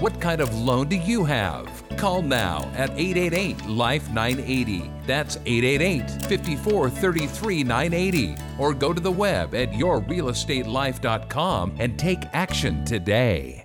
What kind of loan do you have? Call now at 888 Life 980. That's 888 54 33 980. Or go to the web at yourrealestatelife.com and take action today.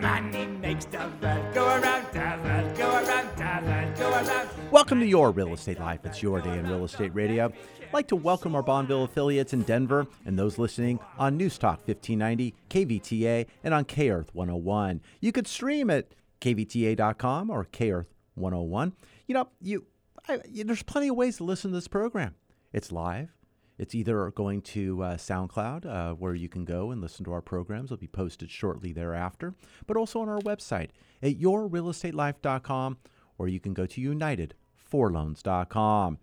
Money makes the world go around, the world go around, the world go around. Welcome to Your Real Estate Life. It's your day in real estate radio. I'd like to welcome our Bonneville affiliates in Denver and those listening on News Talk 1590, KVTA, and on K Earth 101. You could stream at kvta.com or K Earth 101. You know, you, I, you there's plenty of ways to listen to this program. It's live. It's either going to uh, SoundCloud, uh, where you can go and listen to our programs. It'll be posted shortly thereafter, but also on our website at yourrealestatelife.com, or you can go to unitedforloans.com.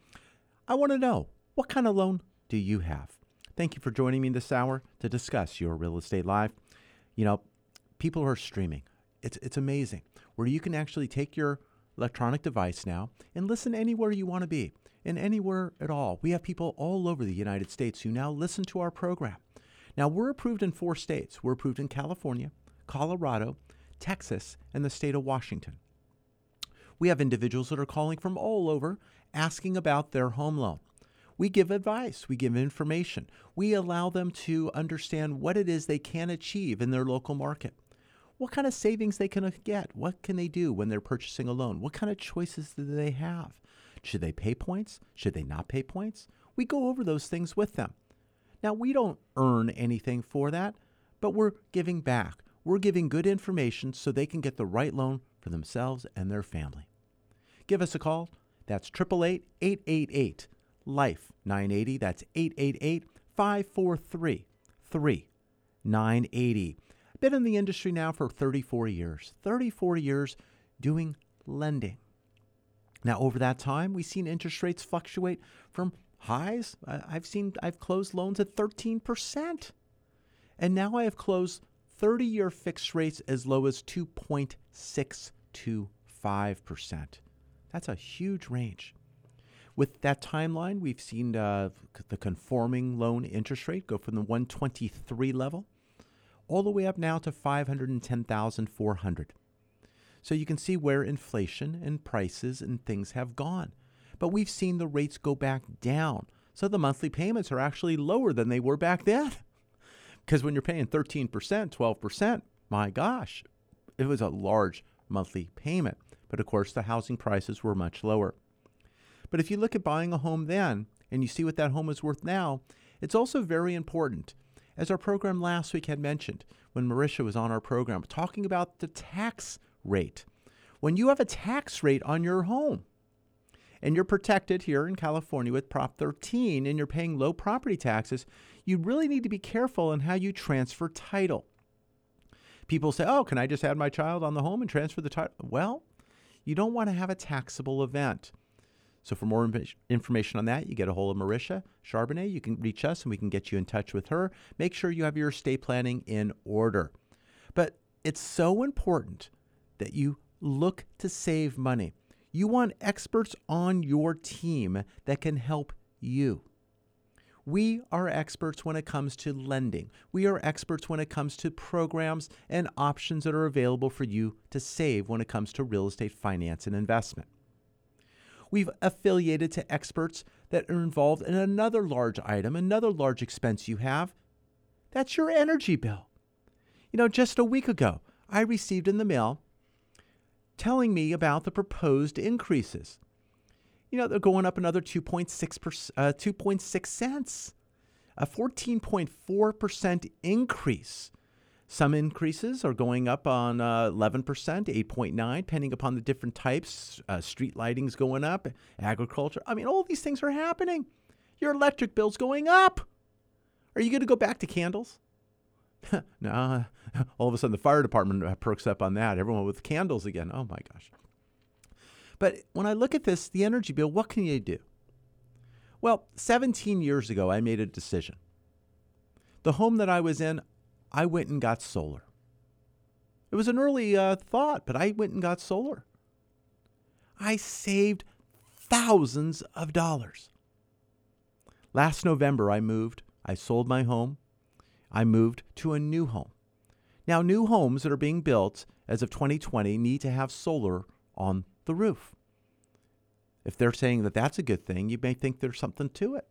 I want to know what kind of loan do you have? Thank you for joining me this hour to discuss your real estate life. You know, people are streaming. It's, it's amazing where you can actually take your electronic device now and listen anywhere you want to be and anywhere at all. We have people all over the United States who now listen to our program. Now, we're approved in four states. We're approved in California, Colorado, Texas, and the state of Washington. We have individuals that are calling from all over asking about their home loan. We give advice, we give information, we allow them to understand what it is they can achieve in their local market. What kind of savings they can uh, get? What can they do when they're purchasing a loan? What kind of choices do they have? Should they pay points? Should they not pay points? We go over those things with them. Now, we don't earn anything for that, but we're giving back. We're giving good information so they can get the right loan for themselves and their family. Give us a call. That's 888 888 LIFE 980. That's 888 543 3980. Been in the industry now for 34 years. 34 years doing lending. Now, over that time, we've seen interest rates fluctuate from highs. I've seen I've closed loans at 13%. And now I have closed 30 year fixed rates as low as 2.625%. That's a huge range. With that timeline, we've seen uh, the conforming loan interest rate go from the 123 level all the way up now to 510,400. So you can see where inflation and prices and things have gone. But we've seen the rates go back down. So the monthly payments are actually lower than they were back then. Because when you're paying 13%, 12%, my gosh, it was a large monthly payment. But of course, the housing prices were much lower. But if you look at buying a home then and you see what that home is worth now, it's also very important. As our program last week had mentioned, when Marisha was on our program, talking about the tax rate. When you have a tax rate on your home and you're protected here in California with Prop 13 and you're paying low property taxes, you really need to be careful in how you transfer title. People say, oh, can I just add my child on the home and transfer the title? Well, you don't want to have a taxable event. So, for more information on that, you get a hold of Marisha Charbonnet. You can reach us and we can get you in touch with her. Make sure you have your estate planning in order. But it's so important that you look to save money. You want experts on your team that can help you. We are experts when it comes to lending. We are experts when it comes to programs and options that are available for you to save when it comes to real estate finance and investment. We've affiliated to experts that are involved in another large item, another large expense you have. That's your energy bill. You know, just a week ago, I received in the mail telling me about the proposed increases. You know, they're going up another 2.6, uh, 2.6 cents, a 14.4% increase. Some increases are going up on uh, 11%, 8.9, depending upon the different types. Uh, street lighting's going up, agriculture. I mean, all these things are happening. Your electric bill's going up. Are you going to go back to candles? no, all of a sudden the fire department uh, perks up on that. Everyone with candles again. Oh my gosh. But when I look at this, the energy bill, what can you do? Well, 17 years ago, I made a decision. The home that I was in, I went and got solar. It was an early uh, thought, but I went and got solar. I saved thousands of dollars. Last November, I moved. I sold my home. I moved to a new home. Now, new homes that are being built as of 2020 need to have solar on the roof. If they're saying that that's a good thing, you may think there's something to it.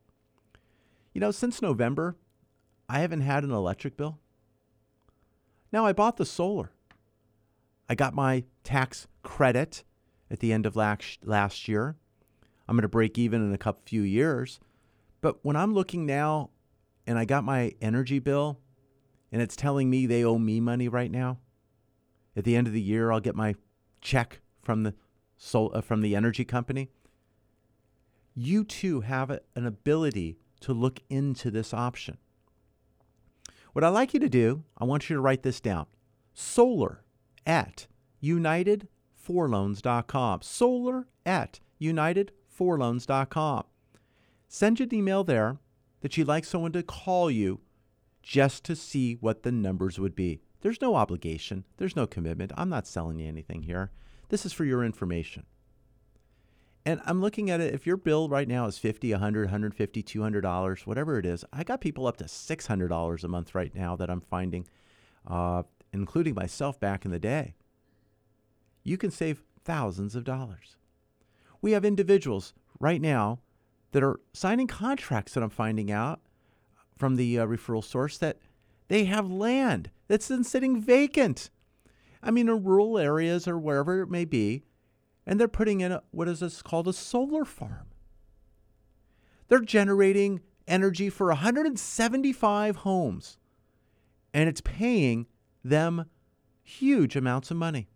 You know, since November, I haven't had an electric bill. Now, I bought the solar. I got my tax credit at the end of last, year. I'm going to break even in a couple few years. But when I'm looking now and I got my energy bill and it's telling me they owe me money right now, at the end of the year I'll get my check from the sol- uh, from the energy company. You too have a, an ability to look into this option. What I'd like you to do, I want you to write this down. Solar at unitedforloans.com. Solar at unitedforloans.com. Send you an email there that you'd like someone to call you just to see what the numbers would be. There's no obligation, there's no commitment. I'm not selling you anything here. This is for your information. And I'm looking at it if your bill right now is 50, 100, 150, 200 dollars, whatever it is. I got people up to 600 dollars a month right now that I'm finding uh, including myself back in the day. You can save thousands of dollars. We have individuals right now that are signing contracts that I'm finding out from the uh, referral source that they have land that's been sitting vacant. I mean, in rural areas or wherever it may be, and they're putting in a, what is this called a solar farm. They're generating energy for 175 homes, and it's paying them huge amounts of money.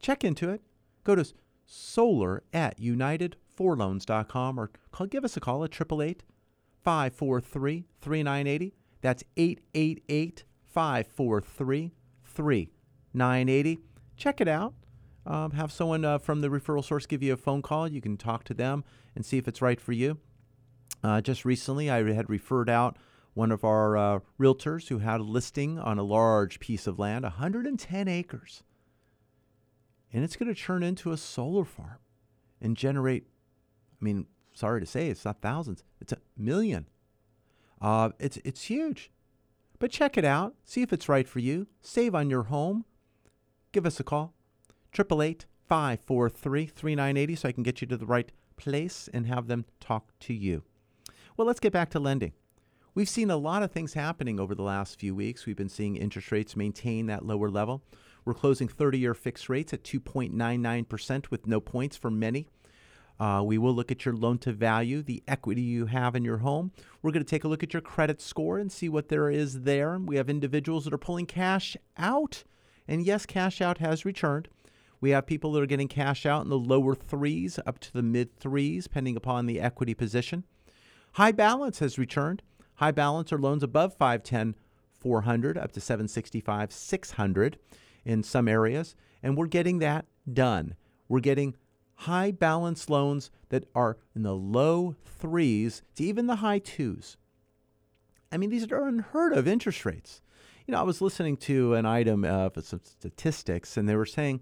Check into it. Go to solar at unitedforloans.com or call, give us a call at 888 543 3980. That's 888 543 3980. Check it out. Um, have someone uh, from the referral source give you a phone call. You can talk to them and see if it's right for you. Uh, just recently, I had referred out one of our uh, realtors who had a listing on a large piece of land, 110 acres. And it's going to turn into a solar farm and generate, I mean, sorry to say, it's not thousands, it's a million. Uh, it's, it's huge. But check it out, see if it's right for you, save on your home. Give us a call, 888 543 3980, so I can get you to the right place and have them talk to you. Well, let's get back to lending. We've seen a lot of things happening over the last few weeks. We've been seeing interest rates maintain that lower level. We're closing 30 year fixed rates at 2.99% with no points for many. Uh, we will look at your loan to value, the equity you have in your home. We're going to take a look at your credit score and see what there is there. We have individuals that are pulling cash out. And yes, cash out has returned. We have people that are getting cash out in the lower threes up to the mid threes, depending upon the equity position. High balance has returned. High balance are loans above 510, 400 up to 765, 600 in some areas. And we're getting that done. We're getting high balance loans that are in the low threes to even the high twos. I mean, these are unheard of interest rates. You know, I was listening to an item of some statistics, and they were saying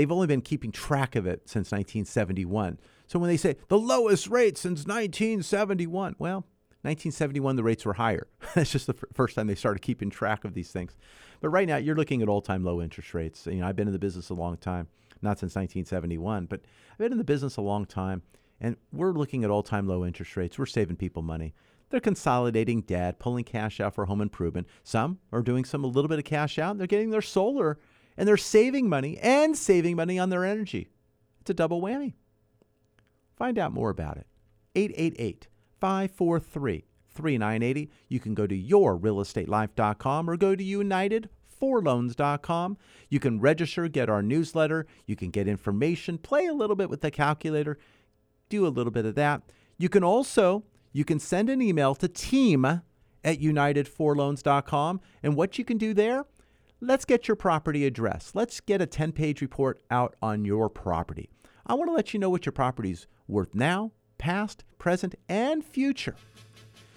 they've only been keeping track of it since 1971. So when they say the lowest rate since 1971, well, 1971, the rates were higher. That's just the f- first time they started keeping track of these things. But right now, you're looking at all-time low interest rates. You know, I've been in the business a long time, not since 1971, but I've been in the business a long time, and we're looking at all-time low interest rates. We're saving people money. They're consolidating debt, pulling cash out for home improvement. Some are doing some a little bit of cash out. They're getting their solar, and they're saving money and saving money on their energy. It's a double whammy. Find out more about it. 888 543 3980. You can go to yourrealestatelife.com or go to unitedforloans.com. You can register, get our newsletter, you can get information, play a little bit with the calculator, do a little bit of that. You can also you can send an email to team at unitedforloans.com and what you can do there, let's get your property address. Let's get a 10-page report out on your property. I want to let you know what your property's worth now, past, present, and future.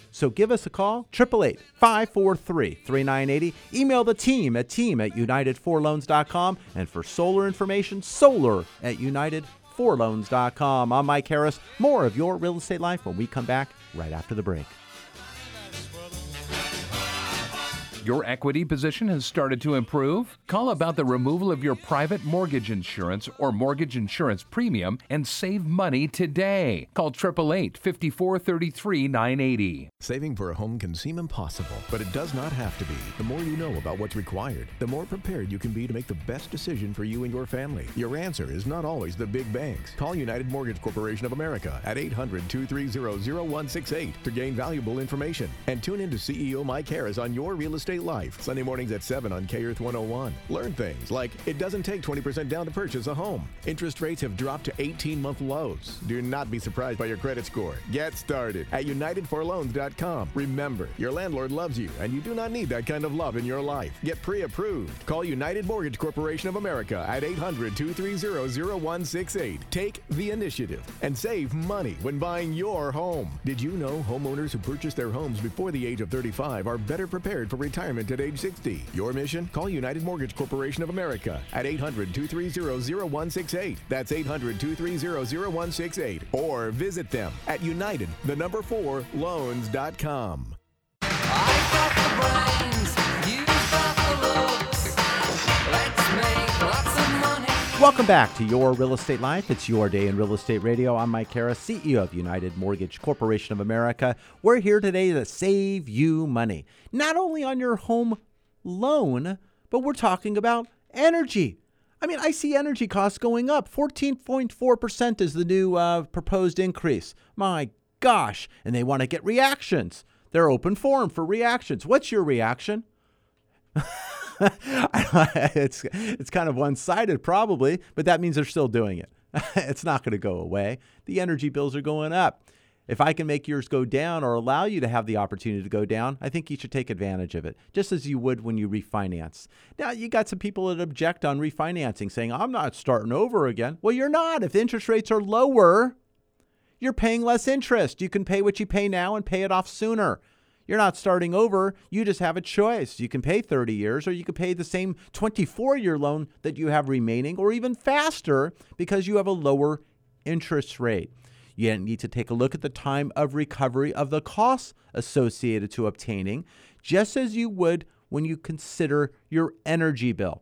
So give us a call, 888-543-3980. Email the team at team at unitedforloans.com. And for solar information, solar at unitedforloans.com. I'm Mike Harris. More of your real estate life when we come back right after the break. Your equity position has started to improve? Call about the removal of your private mortgage insurance or mortgage insurance premium and save money today. Call 888 5433 980. Saving for a home can seem impossible, but it does not have to be. The more you know about what's required, the more prepared you can be to make the best decision for you and your family. Your answer is not always the big banks. Call United Mortgage Corporation of America at 800 230 0168 to gain valuable information. And tune in to CEO Mike Harris on Your Real Estate Life, Sunday mornings at 7 on K Earth 101. Learn things like it doesn't take 20% down to purchase a home. Interest rates have dropped to 18 month lows. Do not be surprised by your credit score. Get started at UnitedForLoans.com. Remember, your landlord loves you, and you do not need that kind of love in your life. Get pre approved. Call United Mortgage Corporation of America at 800 230 0168. Take the initiative and save money when buying your home. Did you know homeowners who purchase their homes before the age of 35 are better prepared for retirement at age 60? Your mission? Call United Mortgage Corporation of America at 800 230 0168. That's 800 230 0168. Or visit them at United, the number 4, loans.com. Welcome back to Your Real Estate Life. It's your day in real estate radio. I'm Mike Harris, CEO of United Mortgage Corporation of America. We're here today to save you money, not only on your home loan, but we're talking about energy. I mean, I see energy costs going up. 14.4% is the new uh, proposed increase. My gosh. And they want to get reactions. They're open forum for reactions. What's your reaction? it's it's kind of one-sided probably, but that means they're still doing it. it's not going to go away. The energy bills are going up. If I can make yours go down or allow you to have the opportunity to go down, I think you should take advantage of it, just as you would when you refinance. Now, you got some people that object on refinancing, saying, I'm not starting over again. Well, you're not. If interest rates are lower, you're paying less interest. You can pay what you pay now and pay it off sooner. You're not starting over. You just have a choice. You can pay 30 years or you can pay the same 24 year loan that you have remaining or even faster because you have a lower interest rate. You need to take a look at the time of recovery of the costs associated to obtaining, just as you would when you consider your energy bill.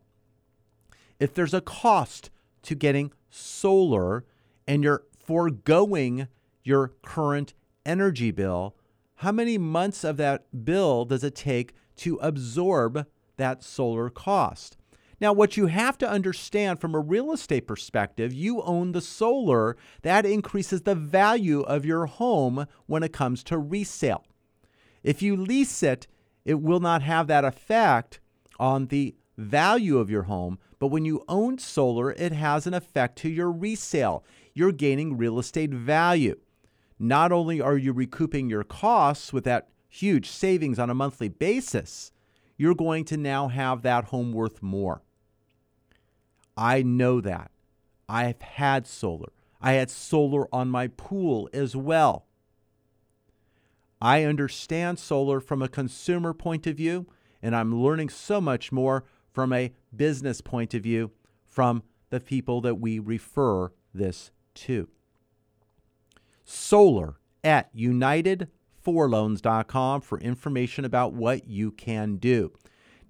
If there's a cost to getting solar and you're foregoing your current energy bill, how many months of that bill does it take to absorb that solar cost? Now, what you have to understand from a real estate perspective, you own the solar. That increases the value of your home when it comes to resale. If you lease it, it will not have that effect on the value of your home. But when you own solar, it has an effect to your resale. You're gaining real estate value not only are you recouping your costs with that huge savings on a monthly basis, you're going to now have that home worth more. I know that. I've had solar. I had solar on my pool as well. I understand solar from a consumer point of view, and I'm learning so much more from a business point of view from the people that we refer this to solar at unitedforloans.com for information about what you can do.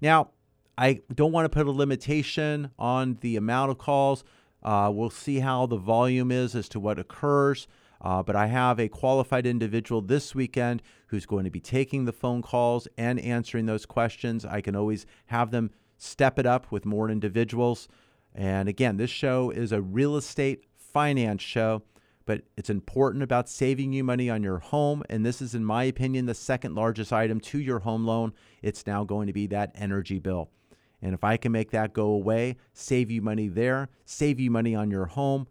Now, I don't want to put a limitation on the amount of calls. Uh, we'll see how the volume is as to what occurs. Uh, but I have a qualified individual this weekend who's going to be taking the phone calls and answering those questions. I can always have them step it up with more individuals. And again, this show is a real estate finance show but it's important about saving you money on your home. And this is, in my opinion, the second largest item to your home loan. It's now going to be that energy bill. And if I can make that go away, save you money there, save you money on your home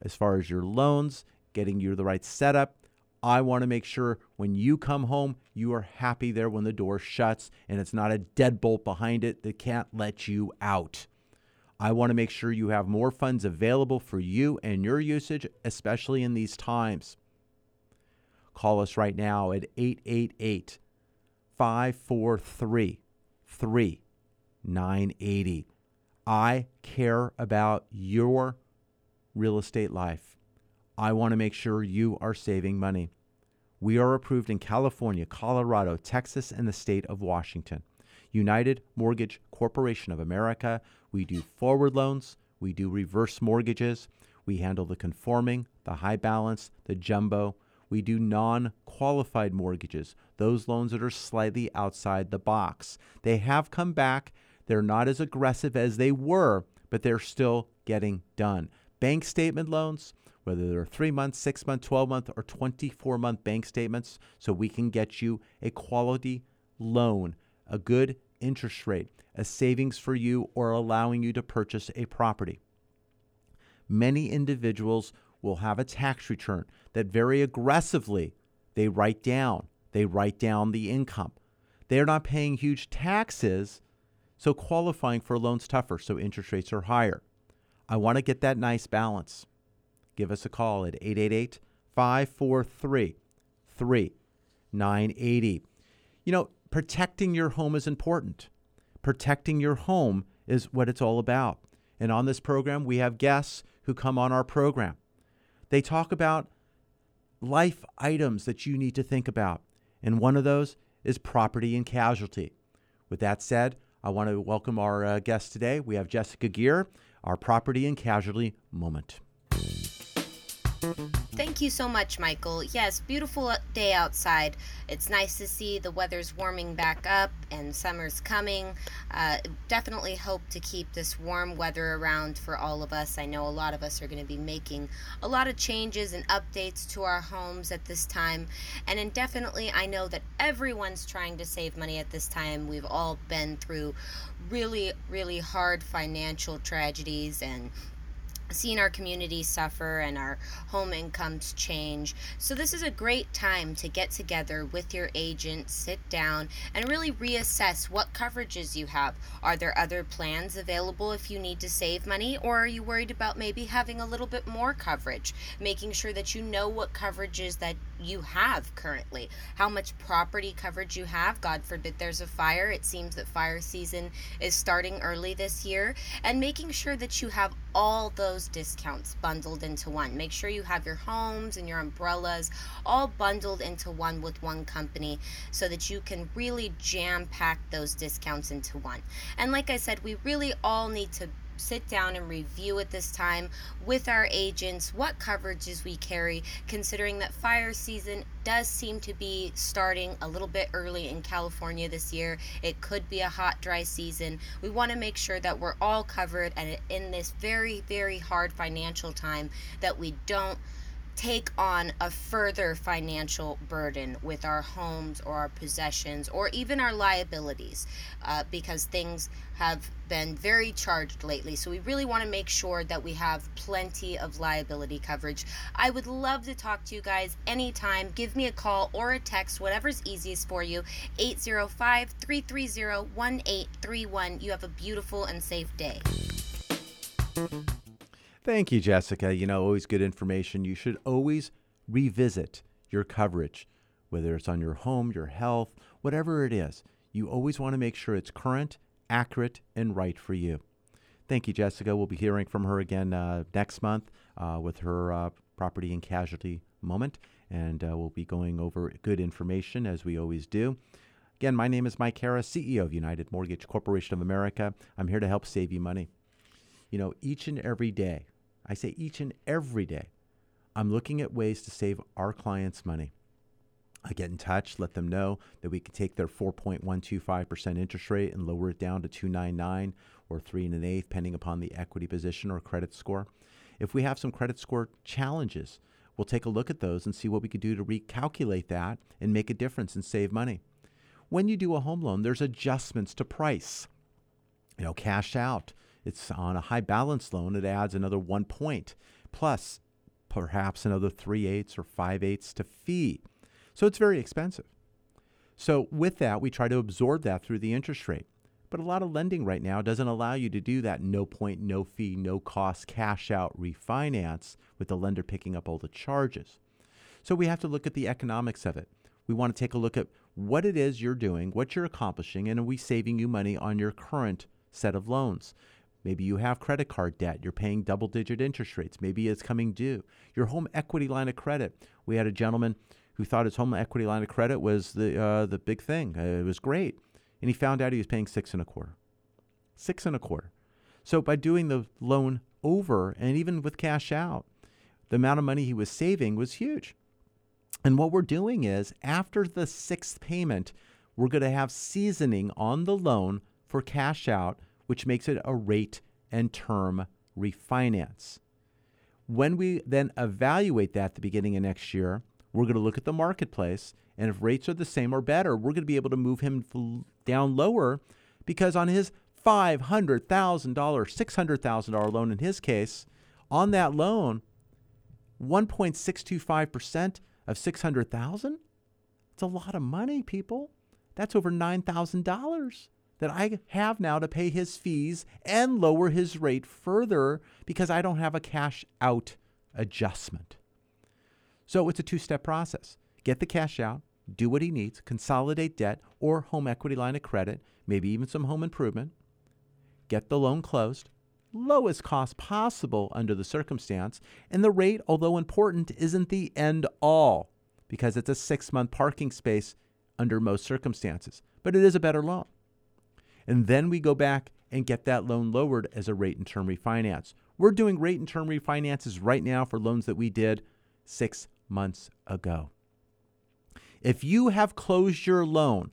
as far as your loans, getting you the right setup. I want to make sure when you come home, you are happy there when the door shuts and it's not a deadbolt behind it that can't let you out. I want to make sure you have more funds available for you and your usage, especially in these times. Call us right now at 888 543 3980. I care about your real estate life. I want to make sure you are saving money. We are approved in California, Colorado, Texas, and the state of Washington. United Mortgage Corporation of America. We do forward loans, we do reverse mortgages, we handle the conforming, the high balance, the jumbo. We do non qualified mortgages, those loans that are slightly outside the box. They have come back. They're not as aggressive as they were, but they're still getting done. Bank statement loans, whether they're three month, six month, 12 month, or 24 month bank statements, so we can get you a quality loan, a good interest rate, a savings for you, or allowing you to purchase a property. Many individuals will have a tax return that very aggressively they write down. They write down the income. They're not paying huge taxes, so qualifying for loan's tougher, so interest rates are higher. I want to get that nice balance. Give us a call at 888 543 3980. You know, protecting your home is important. Protecting your home is what it's all about. And on this program, we have guests who come on our program. They talk about life items that you need to think about. And one of those is property and casualty. With that said, I want to welcome our uh, guest today. We have Jessica Gear, our property and casualty moment. Thank you so much, Michael. Yes, beautiful day outside. It's nice to see the weather's warming back up and summer's coming. Uh, definitely hope to keep this warm weather around for all of us. I know a lot of us are going to be making a lot of changes and updates to our homes at this time. And indefinitely, I know that everyone's trying to save money at this time. We've all been through really, really hard financial tragedies and seen our community suffer and our home incomes change. So, this is a great time to get together with your agent, sit down, and really reassess what coverages you have. Are there other plans available if you need to save money, or are you worried about maybe having a little bit more coverage? Making sure that you know what coverages that you have currently, how much property coverage you have. God forbid there's a fire. It seems that fire season is starting early this year, and making sure that you have all those discounts bundled into one. Make sure you have your homes and your umbrellas all bundled into one with one company so that you can really jam pack those discounts into one. And like I said, we really all need to sit down and review at this time with our agents what coverages we carry, considering that fire season does seem to be starting a little bit early in California this year. It could be a hot, dry season. We want to make sure that we're all covered and in this very, very hard financial time that we don't take on a further financial burden with our homes or our possessions or even our liabilities uh, because things have been very charged lately. So we really want to make sure that we have plenty of liability coverage. I would love to talk to you guys anytime. Give me a call or a text, whatever's easiest for you. 805 330 1831. You have a beautiful and safe day. Thank you, Jessica. You know, always good information. You should always revisit your coverage, whether it's on your home, your health, whatever it is. You always want to make sure it's current, accurate, and right for you. Thank you, Jessica. We'll be hearing from her again uh, next month uh, with her uh, property and casualty moment, and uh, we'll be going over good information as we always do. Again, my name is Mike Harris, CEO of United Mortgage Corporation of America. I'm here to help save you money. You know, each and every day, I say each and every day, I'm looking at ways to save our clients money. I get in touch, let them know that we can take their 4.125% interest rate and lower it down to 299 or 3 and an eighth, depending upon the equity position or credit score. If we have some credit score challenges, We'll take a look at those and see what we could do to recalculate that and make a difference and save money. When you do a home loan, there's adjustments to price. You know, cash out. It's on a high balance loan, it adds another one point, plus perhaps another three eighths or five eighths to fee. So it's very expensive. So with that, we try to absorb that through the interest rate. But a lot of lending right now doesn't allow you to do that no point, no fee, no cost cash out refinance with the lender picking up all the charges. So we have to look at the economics of it. We want to take a look at what it is you're doing, what you're accomplishing, and are we saving you money on your current set of loans? Maybe you have credit card debt. You're paying double digit interest rates. Maybe it's coming due. Your home equity line of credit. We had a gentleman who thought his home equity line of credit was the, uh, the big thing. Uh, it was great. And he found out he was paying six and a quarter. Six and a quarter. So by doing the loan over and even with cash out, the amount of money he was saving was huge. And what we're doing is after the sixth payment, we're going to have seasoning on the loan for cash out, which makes it a rate and term refinance. When we then evaluate that at the beginning of next year, we're going to look at the marketplace. And if rates are the same or better, we're going to be able to move him down lower because on his $500,000, $600,000 loan in his case, on that loan, 1.625% of 600,000? It's a lot of money, people. That's over $9,000 that I have now to pay his fees and lower his rate further because I don't have a cash out adjustment. So it's a two step process. Get the cash out, do what he needs, consolidate debt or home equity line of credit, maybe even some home improvement, get the loan closed, lowest cost possible under the circumstance, and the rate, although important, isn't the end all because it's a six month parking space under most circumstances, but it is a better loan. And then we go back and get that loan lowered as a rate and term refinance. We're doing rate and term refinances right now for loans that we did six months ago. If you have closed your loan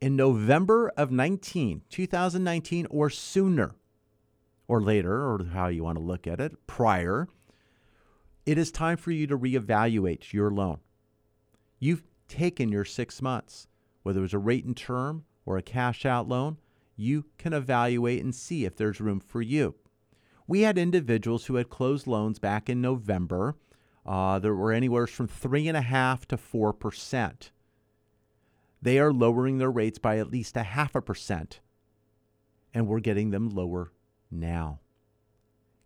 in November of 19, 2019 or sooner, or later, or how you want to look at it, prior, it is time for you to reevaluate your loan. You've taken your six months, whether it was a rate and term or a cash out loan, you can evaluate and see if there's room for you. We had individuals who had closed loans back in November uh, that were anywhere from three and a half to four percent. They are lowering their rates by at least a half a percent, and we're getting them lower now.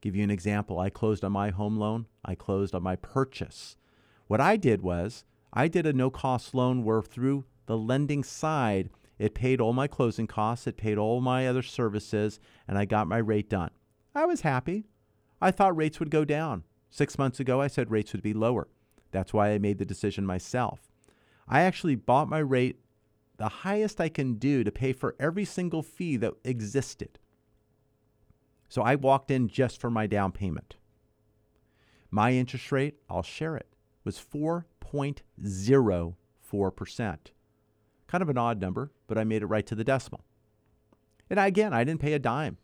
Give you an example. I closed on my home loan. I closed on my purchase. What I did was I did a no cost loan where through the lending side, it paid all my closing costs, it paid all my other services, and I got my rate done. I was happy. I thought rates would go down. Six months ago, I said rates would be lower. That's why I made the decision myself. I actually bought my rate the highest I can do to pay for every single fee that existed. So I walked in just for my down payment. My interest rate, I'll share it, was 4.04%. Kind of an odd number, but I made it right to the decimal. And again, I didn't pay a dime.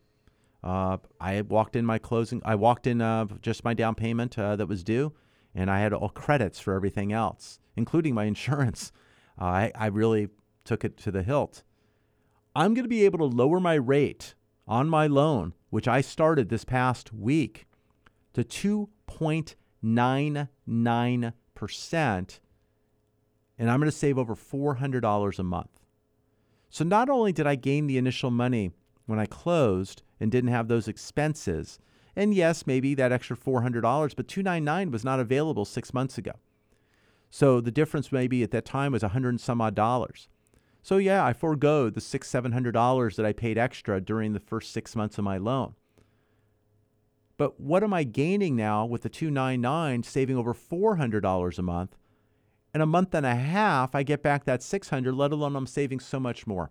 Uh, I walked in my closing, I walked in uh, just my down payment uh, that was due, and I had all credits for everything else, including my insurance. I, I really took it to the hilt. I'm going to be able to lower my rate on my loan, which I started this past week, to 2.99% and I'm going to save over $400 a month. So not only did I gain the initial money when I closed and didn't have those expenses, and yes, maybe that extra $400, but 299 was not available 6 months ago. So the difference maybe at that time was 100 and some odd dollars. So yeah, I forego the six, seven hundred dollars that I paid extra during the first six months of my loan. But what am I gaining now with the 299 saving over $400 a month in a month and a half, I get back that 600, let alone I'm saving so much more.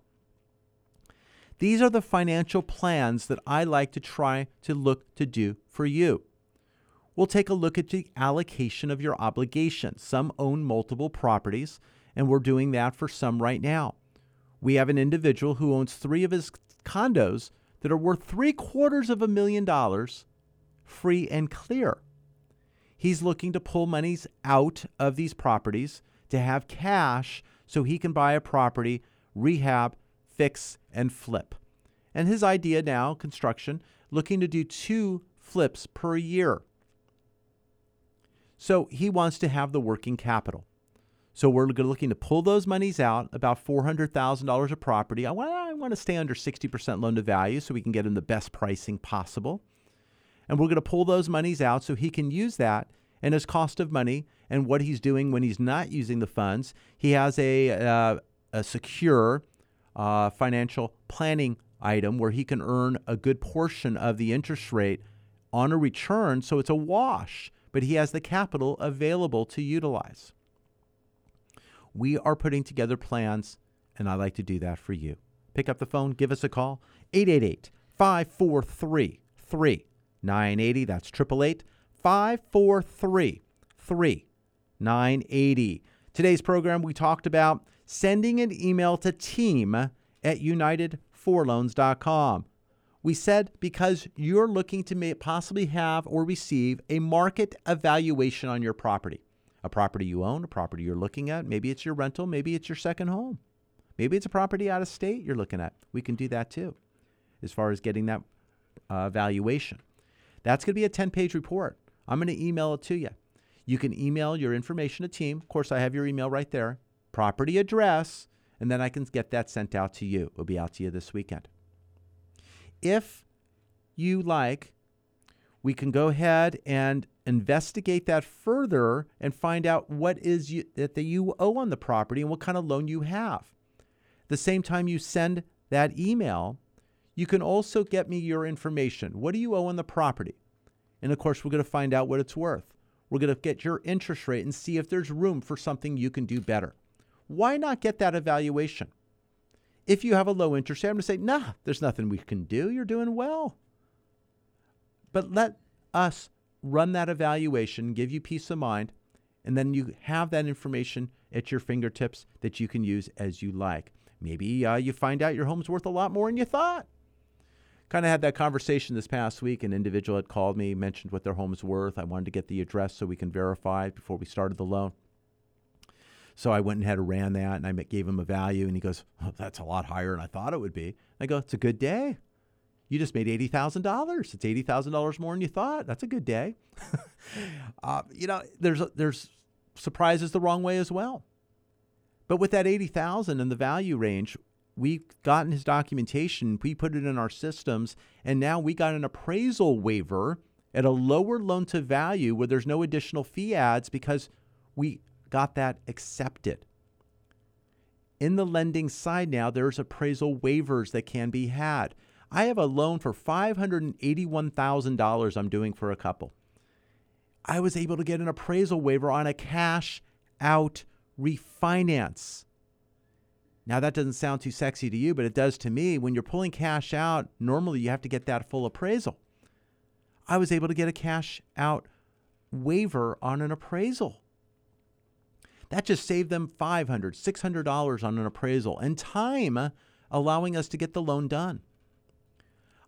These are the financial plans that I like to try to look to do for you. We'll take a look at the allocation of your obligations. Some own multiple properties, and we're doing that for some right now. We have an individual who owns three of his condos that are worth three quarters of a million dollars, free and clear. He's looking to pull monies out of these properties to have cash so he can buy a property, rehab, fix, and flip. And his idea now, construction, looking to do two flips per year. So he wants to have the working capital. So we're looking to pull those monies out, about $400,000 of property. I want, I want to stay under 60% loan to value so we can get him the best pricing possible. And we're going to pull those monies out so he can use that and his cost of money and what he's doing when he's not using the funds. He has a, uh, a secure uh, financial planning item where he can earn a good portion of the interest rate on a return. So it's a wash, but he has the capital available to utilize. We are putting together plans, and I'd like to do that for you. Pick up the phone, give us a call, 888 543 3980. That's 888 543 3980. Today's program, we talked about sending an email to team at unitedforloans.com. We said because you're looking to possibly have or receive a market evaluation on your property a property you own, a property you're looking at. Maybe it's your rental, maybe it's your second home. Maybe it's a property out of state you're looking at. We can do that too, as far as getting that uh, valuation. That's going to be a 10 page report. I'm going to email it to you. You can email your information to team. Of course, I have your email right there, property address, and then I can get that sent out to you. It'll be out to you this weekend. If you like, we can go ahead and investigate that further and find out what is you, that you owe on the property and what kind of loan you have. The same time you send that email, you can also get me your information. What do you owe on the property? And of course, we're going to find out what it's worth. We're going to get your interest rate and see if there's room for something you can do better. Why not get that evaluation? If you have a low interest rate, I'm going to say, nah, there's nothing we can do. You're doing well. But let us run that evaluation, give you peace of mind, and then you have that information at your fingertips that you can use as you like. Maybe uh, you find out your home's worth a lot more than you thought. Kind of had that conversation this past week. An individual had called me, mentioned what their home's worth. I wanted to get the address so we can verify before we started the loan. So I went and had ran that, and I gave him a value, and he goes, oh, "That's a lot higher than I thought it would be." I go, "It's a good day you just made $80,000. It's $80,000 more than you thought. That's a good day. uh, you know, there's, there's surprises the wrong way as well. But with that 80,000 and the value range, we've gotten his documentation, we put it in our systems, and now we got an appraisal waiver at a lower loan to value where there's no additional fee adds because we got that accepted. In the lending side now, there's appraisal waivers that can be had. I have a loan for $581,000 I'm doing for a couple. I was able to get an appraisal waiver on a cash out refinance. Now, that doesn't sound too sexy to you, but it does to me. When you're pulling cash out, normally you have to get that full appraisal. I was able to get a cash out waiver on an appraisal. That just saved them $500, $600 on an appraisal and time allowing us to get the loan done.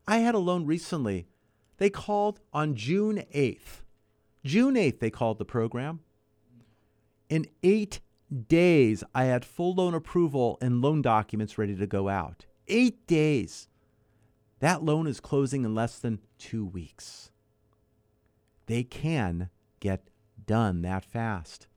I had a loan recently. They called on June 8th. June 8th, they called the program. In eight days, I had full loan approval and loan documents ready to go out. Eight days. That loan is closing in less than two weeks. They can get done that fast.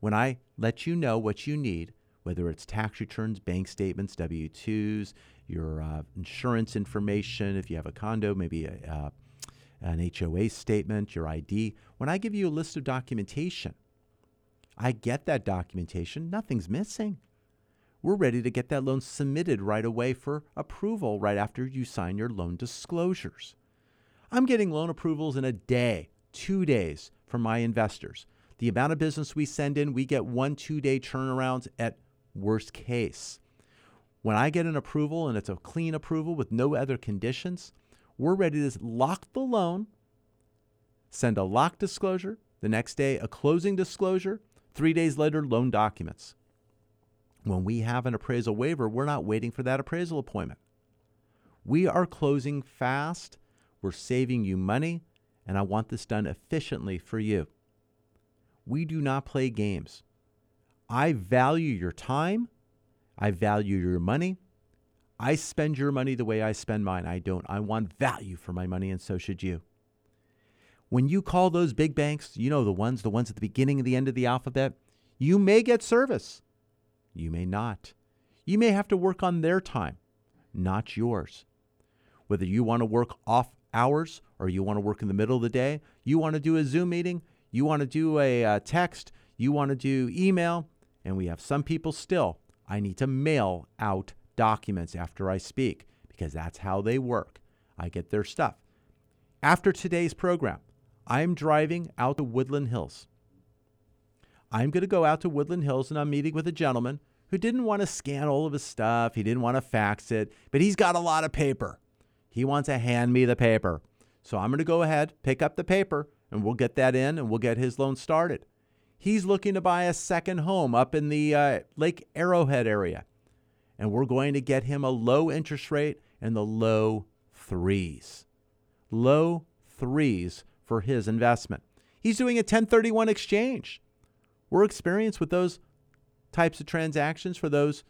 When I let you know what you need, whether it's tax returns, bank statements, W 2s, your uh, insurance information, if you have a condo, maybe a, uh, an HOA statement, your ID. When I give you a list of documentation, I get that documentation, nothing's missing. We're ready to get that loan submitted right away for approval right after you sign your loan disclosures. I'm getting loan approvals in a day, two days from my investors. The amount of business we send in, we get one, two day turnarounds at worst case. When I get an approval and it's a clean approval with no other conditions, we're ready to lock the loan, send a lock disclosure, the next day a closing disclosure, three days later, loan documents. When we have an appraisal waiver, we're not waiting for that appraisal appointment. We are closing fast, we're saving you money, and I want this done efficiently for you. We do not play games. I value your time. I value your money. I spend your money the way I spend mine. I don't. I want value for my money, and so should you. When you call those big banks, you know the ones, the ones at the beginning and the end of the alphabet, you may get service. You may not. You may have to work on their time, not yours. Whether you want to work off hours or you want to work in the middle of the day, you want to do a Zoom meeting, you want to do a uh, text, you want to do email, and we have some people still. I need to mail out documents after I speak because that's how they work. I get their stuff. After today's program, I'm driving out to Woodland Hills. I'm going to go out to Woodland Hills and I'm meeting with a gentleman who didn't want to scan all of his stuff. He didn't want to fax it, but he's got a lot of paper. He wants to hand me the paper. So I'm going to go ahead, pick up the paper, and we'll get that in and we'll get his loan started. He's looking to buy a second home up in the uh, Lake Arrowhead area. And we're going to get him a low interest rate in the low threes. Low threes for his investment. He's doing a 1031 exchange. We're experienced with those types of transactions for those.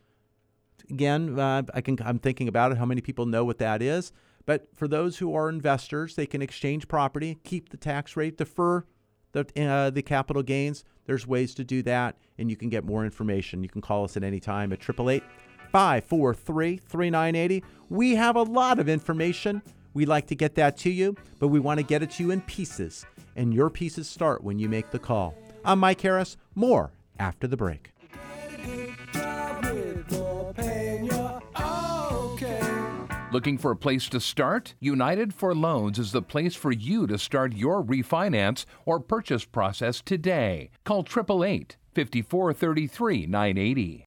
Again, uh, I can, I'm thinking about it, how many people know what that is. But for those who are investors, they can exchange property, keep the tax rate, defer the, uh, the capital gains. There's ways to do that, and you can get more information. You can call us at any time at 888 543 3980. We have a lot of information. We like to get that to you, but we want to get it to you in pieces. And your pieces start when you make the call. I'm Mike Harris. More after the break. Looking for a place to start? United for Loans is the place for you to start your refinance or purchase process today. Call 888 5433 980.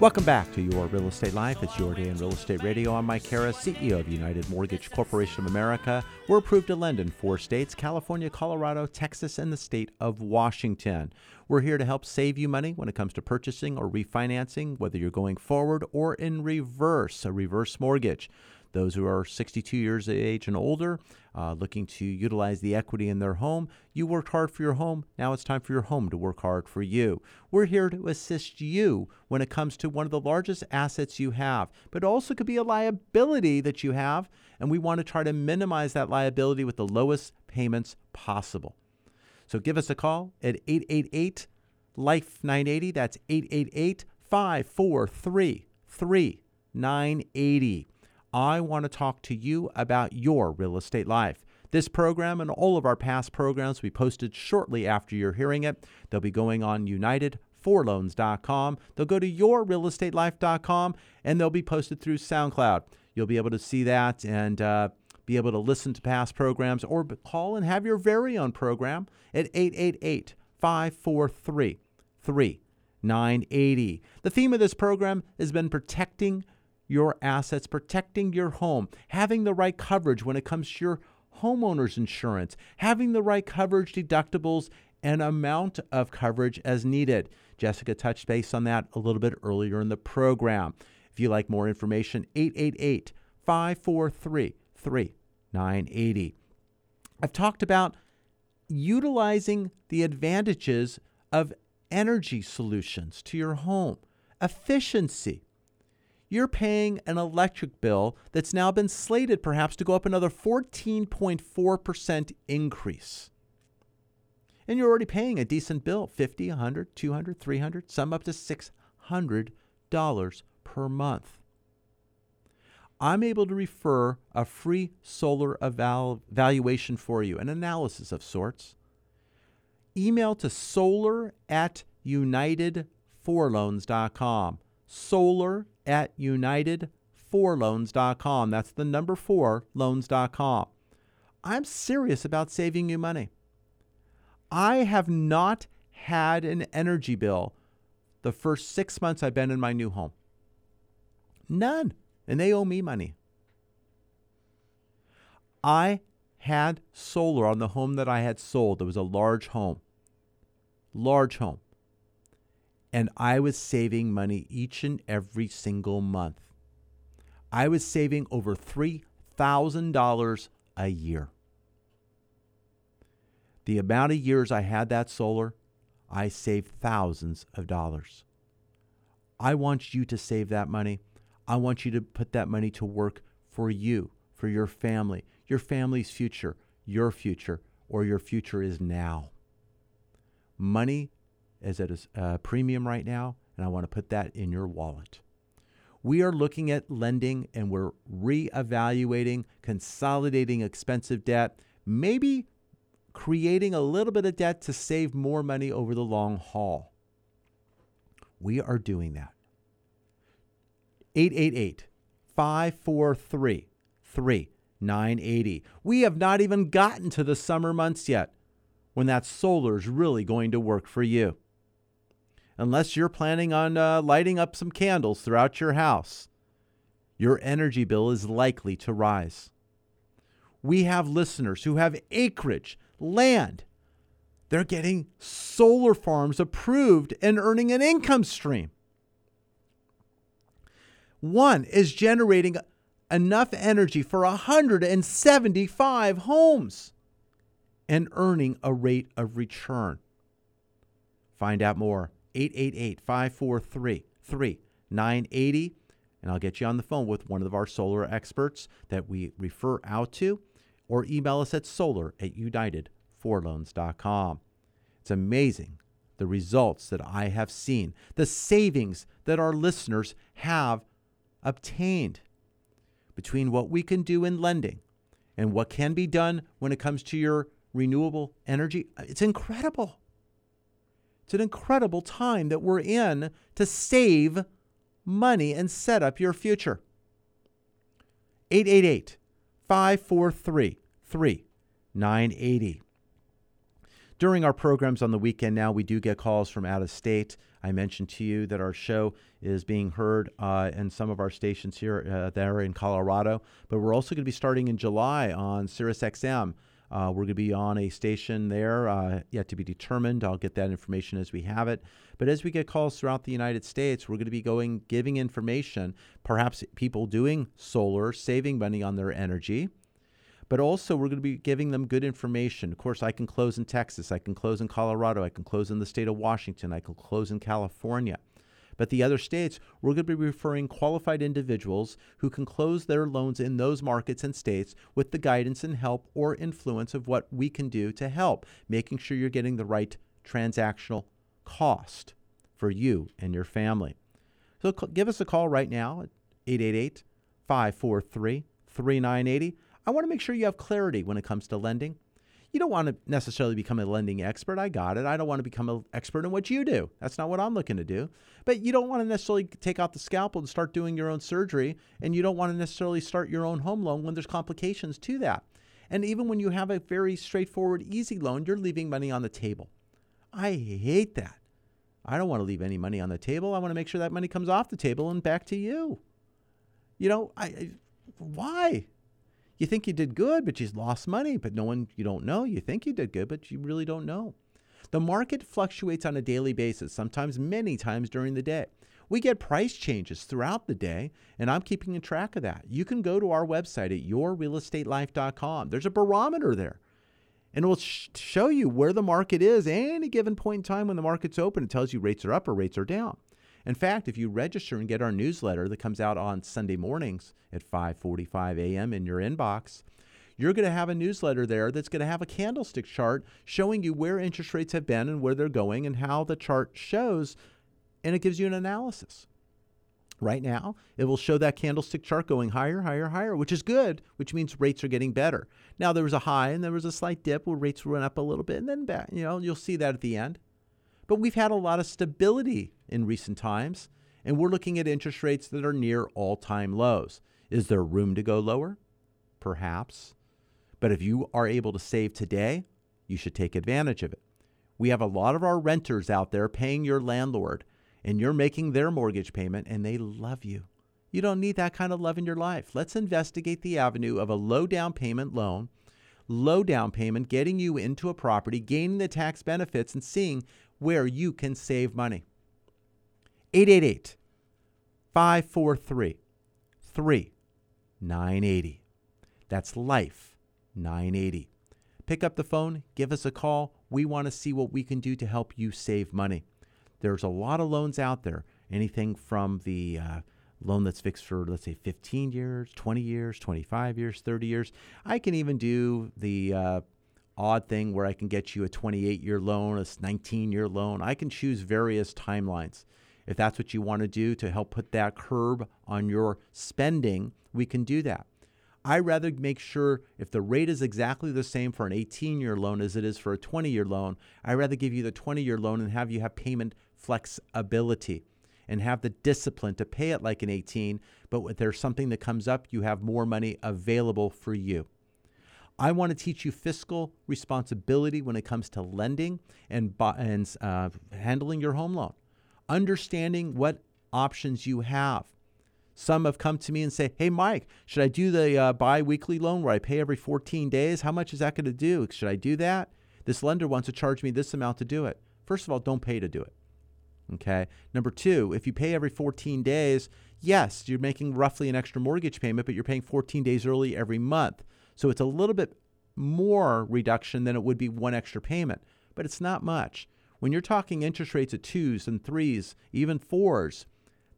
Welcome back to Your Real Estate Life. It's your day in real estate radio. I'm Mike Harris, CEO of United Mortgage Corporation of America. We're approved to lend in four states California, Colorado, Texas, and the state of Washington. We're here to help save you money when it comes to purchasing or refinancing, whether you're going forward or in reverse, a reverse mortgage. Those who are 62 years of age and older, uh, looking to utilize the equity in their home. You worked hard for your home. Now it's time for your home to work hard for you. We're here to assist you when it comes to one of the largest assets you have, but also could be a liability that you have. And we want to try to minimize that liability with the lowest payments possible. So give us a call at 888 Life 980. That's 888 543 3980. I want to talk to you about your real estate life. This program and all of our past programs will be posted shortly after you're hearing it. They'll be going on UnitedForLoans.com. They'll go to YourRealEstateLife.com and they'll be posted through SoundCloud. You'll be able to see that and uh, be able to listen to past programs or call and have your very own program at 888 543 3980. The theme of this program has been protecting your assets, protecting your home, having the right coverage when it comes to your homeowner's insurance, having the right coverage deductibles and amount of coverage as needed. Jessica touched base on that a little bit earlier in the program. If you'd like more information, 888 543 3980. I've talked about utilizing the advantages of energy solutions to your home, efficiency. You're paying an electric bill that's now been slated perhaps to go up another 14.4% increase. And you're already paying a decent bill 50, 100, 200, 300, some up to $600 per month. I'm able to refer a free solar eval- evaluation for you, an analysis of sorts. Email to solar at unitedforloans.com. Solar at unitedforloans.com. That's the number four, loans.com. I'm serious about saving you money. I have not had an energy bill the first six months I've been in my new home. None. And they owe me money. I had solar on the home that I had sold. It was a large home. Large home. And I was saving money each and every single month. I was saving over $3,000 a year. The amount of years I had that solar, I saved thousands of dollars. I want you to save that money. I want you to put that money to work for you, for your family, your family's future, your future, or your future is now. Money is at a uh, premium right now, and I want to put that in your wallet. We are looking at lending and we're reevaluating, consolidating expensive debt, maybe creating a little bit of debt to save more money over the long haul. We are doing that. 888 543 3980. We have not even gotten to the summer months yet when that solar is really going to work for you. Unless you're planning on uh, lighting up some candles throughout your house, your energy bill is likely to rise. We have listeners who have acreage, land. They're getting solar farms approved and earning an income stream. One is generating enough energy for 175 homes and earning a rate of return. Find out more 888 543 3980 and I'll get you on the phone with one of our solar experts that we refer out to or email us at solar at unitedforloans.com. It's amazing the results that I have seen, the savings that our listeners have obtained between what we can do in lending and what can be done when it comes to your renewable energy. It's incredible. It's an incredible time that we're in to save money and set up your future. 888 543 3980. During our programs on the weekend now, we do get calls from out of state. I mentioned to you that our show is being heard uh, in some of our stations here uh, there in Colorado, but we're also going to be starting in July on Sirius XM. Uh, we're going to be on a station there, uh, yet to be determined. I'll get that information as we have it. But as we get calls throughout the United States, we're going to be going giving information, perhaps people doing solar, saving money on their energy but also we're going to be giving them good information. Of course, I can close in Texas, I can close in Colorado, I can close in the state of Washington, I can close in California. But the other states, we're going to be referring qualified individuals who can close their loans in those markets and states with the guidance and help or influence of what we can do to help, making sure you're getting the right transactional cost for you and your family. So give us a call right now at 888 543 3980. I want to make sure you have clarity when it comes to lending. You don't want to necessarily become a lending expert. I got it. I don't want to become an expert in what you do. That's not what I'm looking to do. But you don't want to necessarily take out the scalpel and start doing your own surgery. And you don't want to necessarily start your own home loan when there's complications to that. And even when you have a very straightforward, easy loan, you're leaving money on the table. I hate that. I don't want to leave any money on the table. I want to make sure that money comes off the table and back to you. You know, I, why? You think you did good, but you lost money, but no one, you don't know. You think you did good, but you really don't know. The market fluctuates on a daily basis, sometimes many times during the day. We get price changes throughout the day, and I'm keeping a track of that. You can go to our website at yourrealestatelife.com. There's a barometer there, and it will sh- show you where the market is any given point in time when the market's open. It tells you rates are up or rates are down. In fact, if you register and get our newsletter that comes out on Sunday mornings at 5:45 a.m. in your inbox, you're going to have a newsletter there that's going to have a candlestick chart showing you where interest rates have been and where they're going and how the chart shows and it gives you an analysis. Right now, it will show that candlestick chart going higher, higher, higher, which is good, which means rates are getting better. Now there was a high and there was a slight dip where rates went up a little bit and then back. You know, you'll see that at the end. But we've had a lot of stability in recent times, and we're looking at interest rates that are near all-time lows. Is there room to go lower? Perhaps. But if you are able to save today, you should take advantage of it. We have a lot of our renters out there paying your landlord and you're making their mortgage payment and they love you. You don't need that kind of love in your life. Let's investigate the avenue of a low down payment loan, low down payment, getting you into a property, gaining the tax benefits, and seeing where you can save money. 888 543 3980. That's life 980. Pick up the phone, give us a call. We want to see what we can do to help you save money. There's a lot of loans out there, anything from the uh, loan that's fixed for, let's say, 15 years, 20 years, 25 years, 30 years. I can even do the uh, odd thing where I can get you a 28 year loan, a 19 year loan. I can choose various timelines. If that's what you want to do to help put that curb on your spending, we can do that. I rather make sure if the rate is exactly the same for an 18 year loan as it is for a 20 year loan, I rather give you the 20 year loan and have you have payment flexibility and have the discipline to pay it like an 18, but if there's something that comes up, you have more money available for you. I want to teach you fiscal responsibility when it comes to lending and, and uh, handling your home loan, understanding what options you have. Some have come to me and say, "Hey, Mike, should I do the uh, bi-weekly loan where I pay every 14 days? How much is that going to do? Should I do that? This lender wants to charge me this amount to do it. First of all, don't pay to do it. Okay. Number two, if you pay every 14 days, yes, you're making roughly an extra mortgage payment, but you're paying 14 days early every month. So it's a little bit more reduction than it would be one extra payment, but it's not much. When you're talking interest rates of twos and threes, even fours,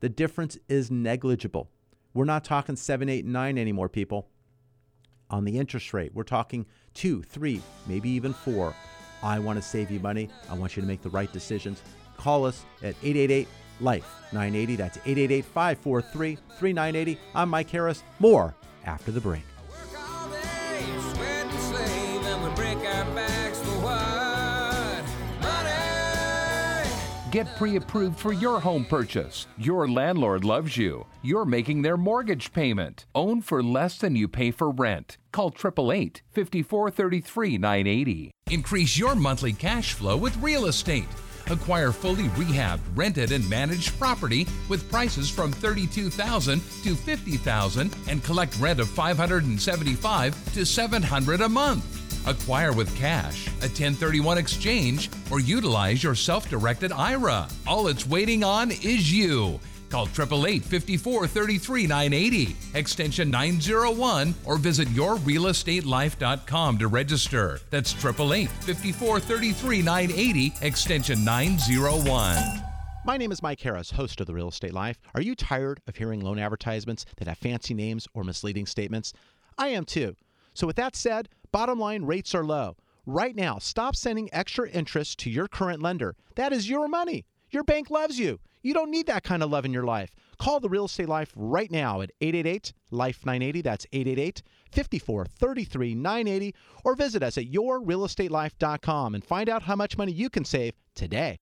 the difference is negligible. We're not talking seven, eight, nine anymore, people. On the interest rate, we're talking two, three, maybe even four. I want to save you money. I want you to make the right decisions. Call us at 888 Life 980. That's 888 543 3980. I'm Mike Harris. More after the break. Get pre approved for your home purchase. Your landlord loves you. You're making their mortgage payment. Own for less than you pay for rent. Call 888 5433 980. Increase your monthly cash flow with real estate. Acquire fully rehabbed, rented, and managed property with prices from 32,000 to 50,000 and collect rent of 575 to 700 a month. Acquire with cash, a 1031 exchange, or utilize your self directed IRA. All it's waiting on is you. Call 888 54 33 980, extension 901, or visit yourrealestatelife.com to register. That's 888 54 33 980, extension 901. My name is Mike Harris, host of The Real Estate Life. Are you tired of hearing loan advertisements that have fancy names or misleading statements? I am too. So, with that said, bottom line rates are low. Right now, stop sending extra interest to your current lender. That is your money. Your bank loves you. You don't need that kind of love in your life. Call the Real Estate Life right now at 888 Life 980. That's 888 54 33 980. Or visit us at yourrealestatelife.com and find out how much money you can save today.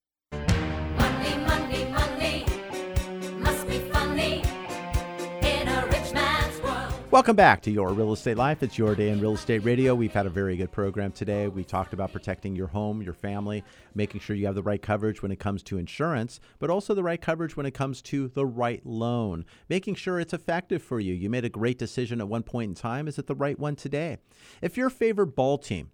Welcome back to Your Real Estate Life. It's your day in real estate radio. We've had a very good program today. We talked about protecting your home, your family, making sure you have the right coverage when it comes to insurance, but also the right coverage when it comes to the right loan, making sure it's effective for you. You made a great decision at one point in time. Is it the right one today? If your favorite ball team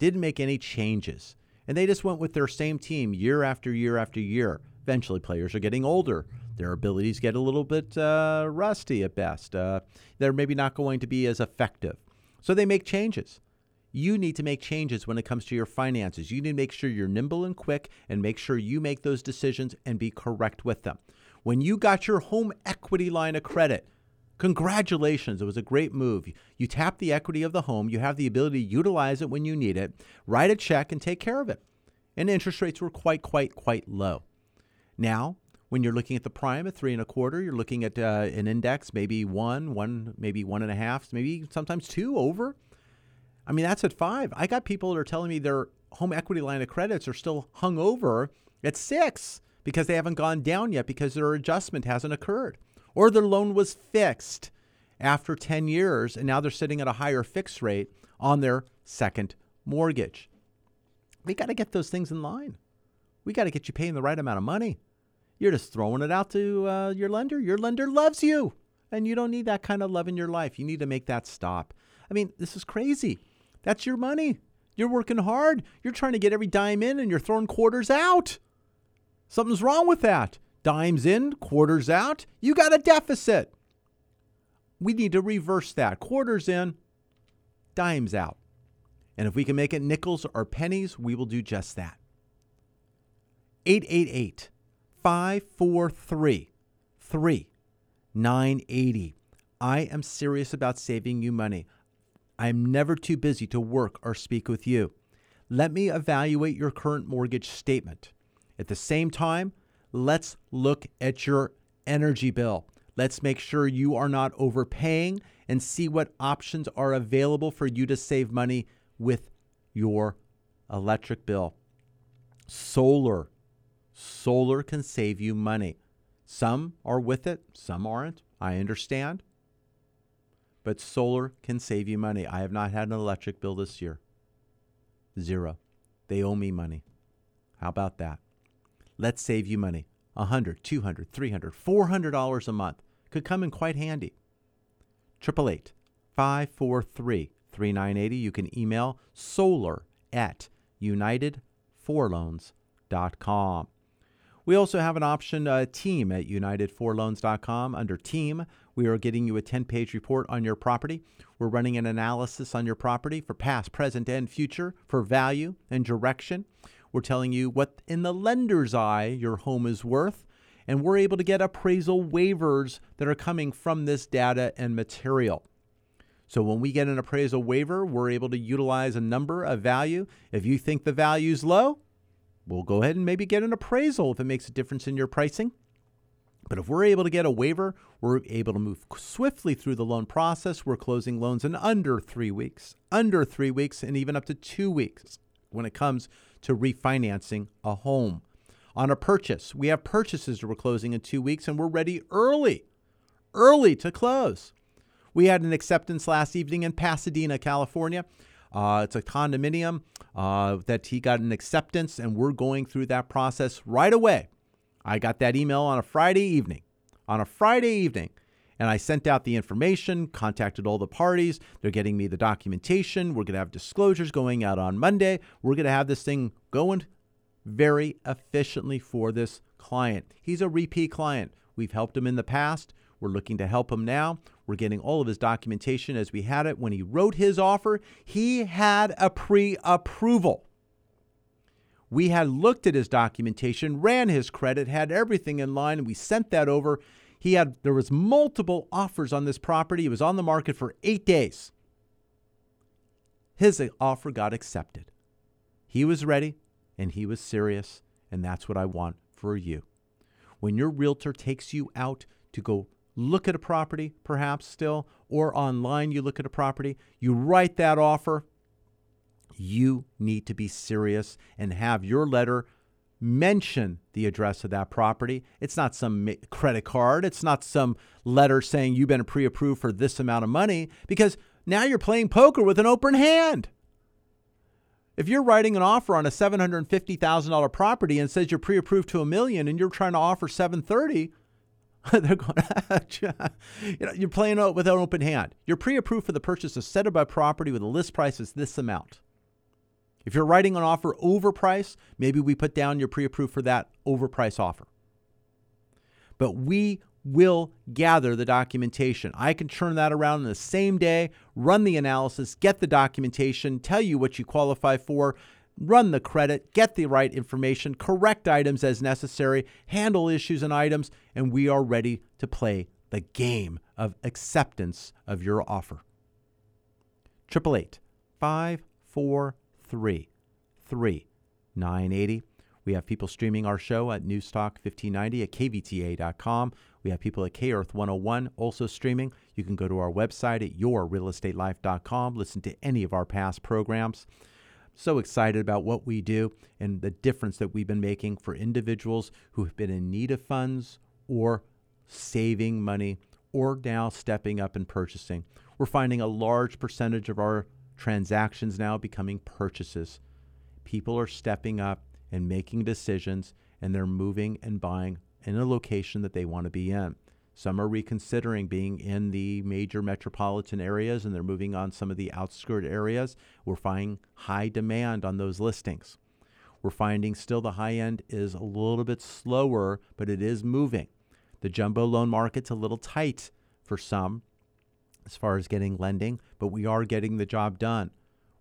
didn't make any changes and they just went with their same team year after year after year, eventually players are getting older their abilities get a little bit uh, rusty at best. Uh, they're maybe not going to be as effective. So they make changes. You need to make changes when it comes to your finances. You need to make sure you're nimble and quick and make sure you make those decisions and be correct with them. When you got your home equity line of credit, congratulations. It was a great move. You tap the equity of the home, you have the ability to utilize it when you need it, write a check, and take care of it. And interest rates were quite, quite, quite low. Now, when you're looking at the prime at three and a quarter, you're looking at uh, an index, maybe one, one, maybe one and a half, maybe sometimes two over. I mean, that's at five. I got people that are telling me their home equity line of credits are still hung over at six because they haven't gone down yet because their adjustment hasn't occurred or their loan was fixed after 10 years and now they're sitting at a higher fixed rate on their second mortgage. We got to get those things in line. We got to get you paying the right amount of money. You're just throwing it out to uh, your lender. Your lender loves you, and you don't need that kind of love in your life. You need to make that stop. I mean, this is crazy. That's your money. You're working hard. You're trying to get every dime in, and you're throwing quarters out. Something's wrong with that. Dimes in, quarters out. You got a deficit. We need to reverse that. Quarters in, dimes out. And if we can make it nickels or pennies, we will do just that. 888 543 3980. I am serious about saving you money. I am never too busy to work or speak with you. Let me evaluate your current mortgage statement. At the same time, let's look at your energy bill. Let's make sure you are not overpaying and see what options are available for you to save money with your electric bill. Solar. Solar can save you money. Some are with it, some aren't. I understand. But solar can save you money. I have not had an electric bill this year. Zero. They owe me money. How about that? Let's save you money. A hundred, two hundred, three hundred, four hundred dollars a month could come in quite handy. Triple eight five four three three nine eighty. You can email solar at unitedforloans.com. We also have an option, uh, team at unitedforloans.com. Under team, we are getting you a 10 page report on your property. We're running an analysis on your property for past, present, and future, for value and direction. We're telling you what, in the lender's eye, your home is worth. And we're able to get appraisal waivers that are coming from this data and material. So when we get an appraisal waiver, we're able to utilize a number, of value. If you think the value's low, we'll go ahead and maybe get an appraisal if it makes a difference in your pricing. But if we're able to get a waiver, we're able to move swiftly through the loan process. We're closing loans in under three weeks, under three weeks, and even up to two weeks when it comes to refinancing a home. On a purchase, we have purchases that we're closing in two weeks, and we're ready early, early to close. We had an acceptance last evening in Pasadena, California. Uh, it's a condominium uh, that he got an acceptance, and we're going through that process right away. I got that email on a Friday evening. On a Friday evening. And I sent out the information, contacted all the parties. They're getting me the documentation. We're going to have disclosures going out on Monday. We're going to have this thing going very efficiently for this client. He's a repeat client. We've helped him in the past. We're looking to help him now. We're getting all of his documentation as we had it. When he wrote his offer, he had a pre approval. We had looked at his documentation, ran his credit, had everything in line, and we sent that over. He had there was multiple offers on this property. It was on the market for 8 days. His offer got accepted. He was ready and he was serious, and that's what I want for you. When your realtor takes you out to go look at a property, perhaps still, or online you look at a property, you write that offer, you need to be serious and have your letter mention the address of that property. It's not some credit card, it's not some letter saying you've been pre approved for this amount of money because now you're playing poker with an open hand. If you're writing an offer on a $750,000 property and says you're pre-approved to a million and you're trying to offer 730, they're going, ah, you know, you're playing out with an open hand. You're pre-approved for the purchase of set by property with a list price is this amount. If you're writing an offer over price, maybe we put down your pre-approved for that overprice offer. But we will gather the documentation. I can turn that around in the same day, run the analysis, get the documentation, tell you what you qualify for, run the credit, get the right information, correct items as necessary, handle issues and items, and we are ready to play the game of acceptance of your offer. 888 543 3980. We have people streaming our show at Newstalk 1590 at kvta.com. We have people at K Earth 101 also streaming. You can go to our website at yourrealestatelife.com, listen to any of our past programs. So excited about what we do and the difference that we've been making for individuals who have been in need of funds or saving money or now stepping up and purchasing. We're finding a large percentage of our transactions now becoming purchases. People are stepping up and making decisions and they're moving and buying in a location that they want to be in. Some are reconsidering being in the major metropolitan areas and they're moving on some of the outskirt areas. We're finding high demand on those listings. We're finding still the high end is a little bit slower, but it is moving. The jumbo loan market's a little tight for some as far as getting lending, but we are getting the job done.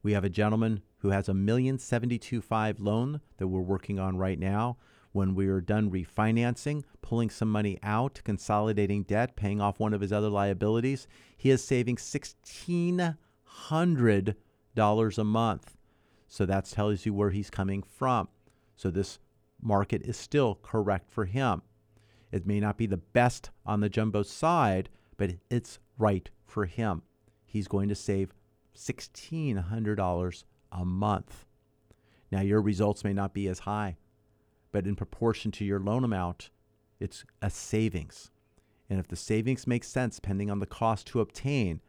We have a gentleman who has a million seventy-two five loan that we're working on right now. When we are done refinancing, pulling some money out, consolidating debt, paying off one of his other liabilities, he is saving sixteen hundred dollars a month. So that tells you where he's coming from. So this market is still correct for him. It may not be the best on the jumbo side, but it's right for him. He's going to save $1,600 a month. Now, your results may not be as high, but in proportion to your loan amount, it's a savings. And if the savings make sense, depending on the cost to obtain,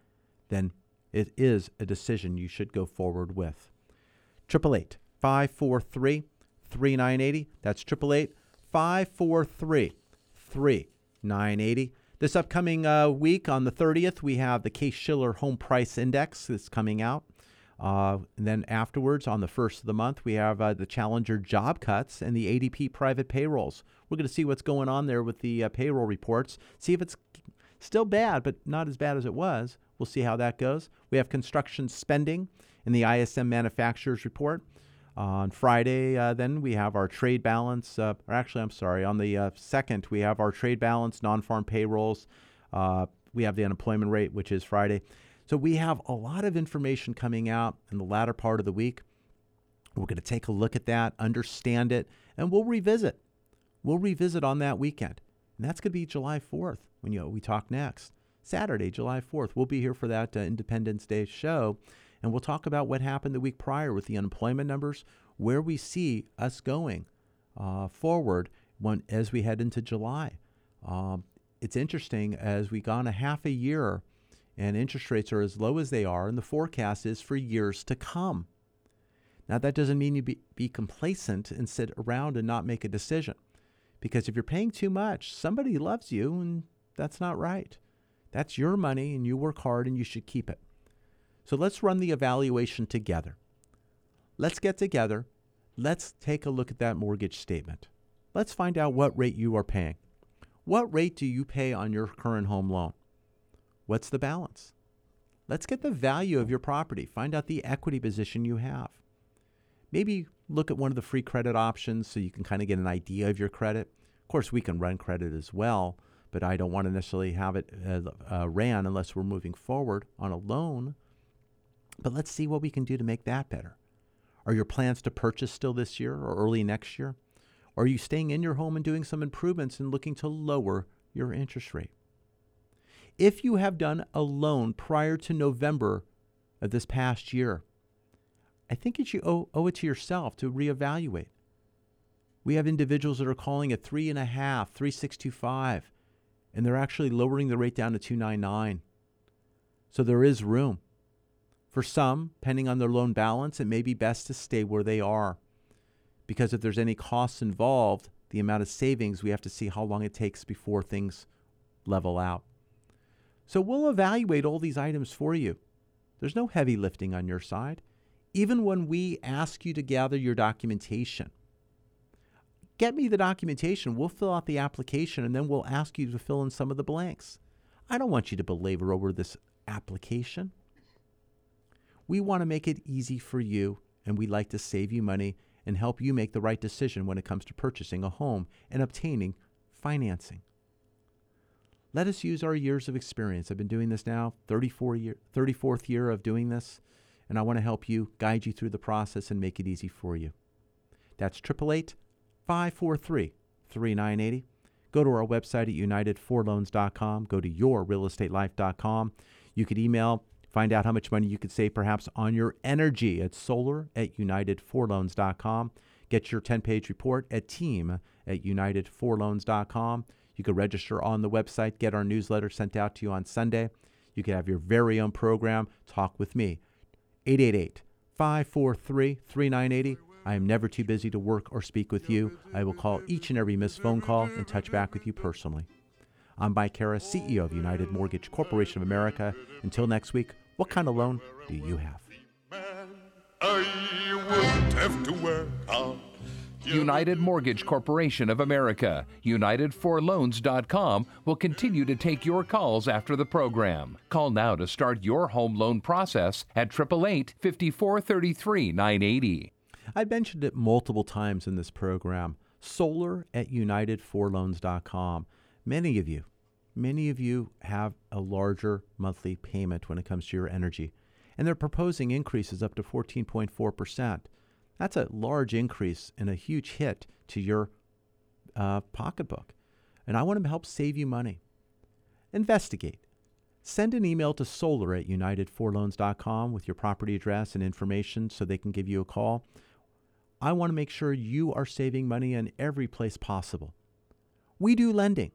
then it is a decision you should go forward with. 888 543 3980. That's 888 543 3980. This upcoming uh, week on the 30th, we have the Case Shiller Home Price Index that's coming out. Uh, and then afterwards, on the first of the month, we have uh, the Challenger job cuts and the ADP private payrolls. We're going to see what's going on there with the uh, payroll reports, see if it's still bad, but not as bad as it was. We'll see how that goes. We have construction spending in the ISM manufacturers report. on Friday, uh, then we have our trade balance, uh, or actually, I'm sorry, on the uh, second, we have our trade balance, non farm payrolls. We have the unemployment rate, which is Friday. So we have a lot of information coming out in the latter part of the week. We're going to take a look at that, understand it, and we'll revisit. We'll revisit on that weekend. And that's going to be July 4th when you, we talk next. Saturday, July 4th. We'll be here for that uh, Independence Day show. And we'll talk about what happened the week prior with the unemployment numbers, where we see us going uh, forward when, as we head into July. Um, it's interesting as we gone a half a year and interest rates are as low as they are, and the forecast is for years to come. Now, that doesn't mean you be, be complacent and sit around and not make a decision. Because if you're paying too much, somebody loves you, and that's not right. That's your money, and you work hard, and you should keep it. So let's run the evaluation together. Let's get together. Let's take a look at that mortgage statement. Let's find out what rate you are paying. What rate do you pay on your current home loan? What's the balance? Let's get the value of your property. Find out the equity position you have. Maybe look at one of the free credit options so you can kind of get an idea of your credit. Of course, we can run credit as well, but I don't want to necessarily have it uh, uh, ran unless we're moving forward on a loan. But let's see what we can do to make that better. Are your plans to purchase still this year or early next year? Or are you staying in your home and doing some improvements and looking to lower your interest rate? If you have done a loan prior to November of this past year, I think that you owe, owe it to yourself to reevaluate. We have individuals that are calling at three and a half, three six two five, and they're actually lowering the rate down to two nine nine. So there is room. For some, depending on their loan balance, it may be best to stay where they are. Because if there's any costs involved, the amount of savings, we have to see how long it takes before things level out. So we'll evaluate all these items for you. There's no heavy lifting on your side. Even when we ask you to gather your documentation, Get me the documentation. We'll fill out the application and then we'll ask you to fill in some of the blanks. I don't want you to belabor over this application. We want to make it easy for you, and we'd like to save you money and help you make the right decision when it comes to purchasing a home and obtaining financing. Let us use our years of experience. I've been doing this now, 34 year, 34th year of doing this, and I want to help you, guide you through the process, and make it easy for you. That's 888 543 3980. Go to our website at unitedforloans.com. Go to yourrealestatelife.com. You could email, find out how much money you could save perhaps on your energy at solar at unitedforloans.com. Get your 10 page report at team at unitedforloans.com. You could register on the website, get our newsletter sent out to you on Sunday. You could have your very own program, Talk with Me. 888 543 3980. I am never too busy to work or speak with you. I will call each and every missed phone call and touch back with you personally. I'm Mike Harris, CEO of United Mortgage Corporation of America. Until next week, what kind of loan do you have? United Mortgage Corporation of America, UnitedForLoans.com will continue to take your calls after the program. Call now to start your home loan process at 888 5433 980. I mentioned it multiple times in this program. Solar at UnitedForLoans.com. Many of you, many of you have a larger monthly payment when it comes to your energy, and they're proposing increases up to 14.4%. That's a large increase and a huge hit to your uh, pocketbook. And I want to help save you money. Investigate. Send an email to solar at unitedforloans.com with your property address and information so they can give you a call. I want to make sure you are saving money in every place possible. We do lending,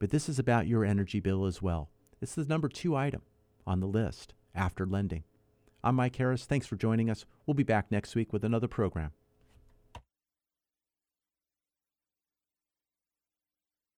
but this is about your energy bill as well. It's the number two item on the list after lending. I'm Mike Harris. Thanks for joining us. We'll be back next week with another program.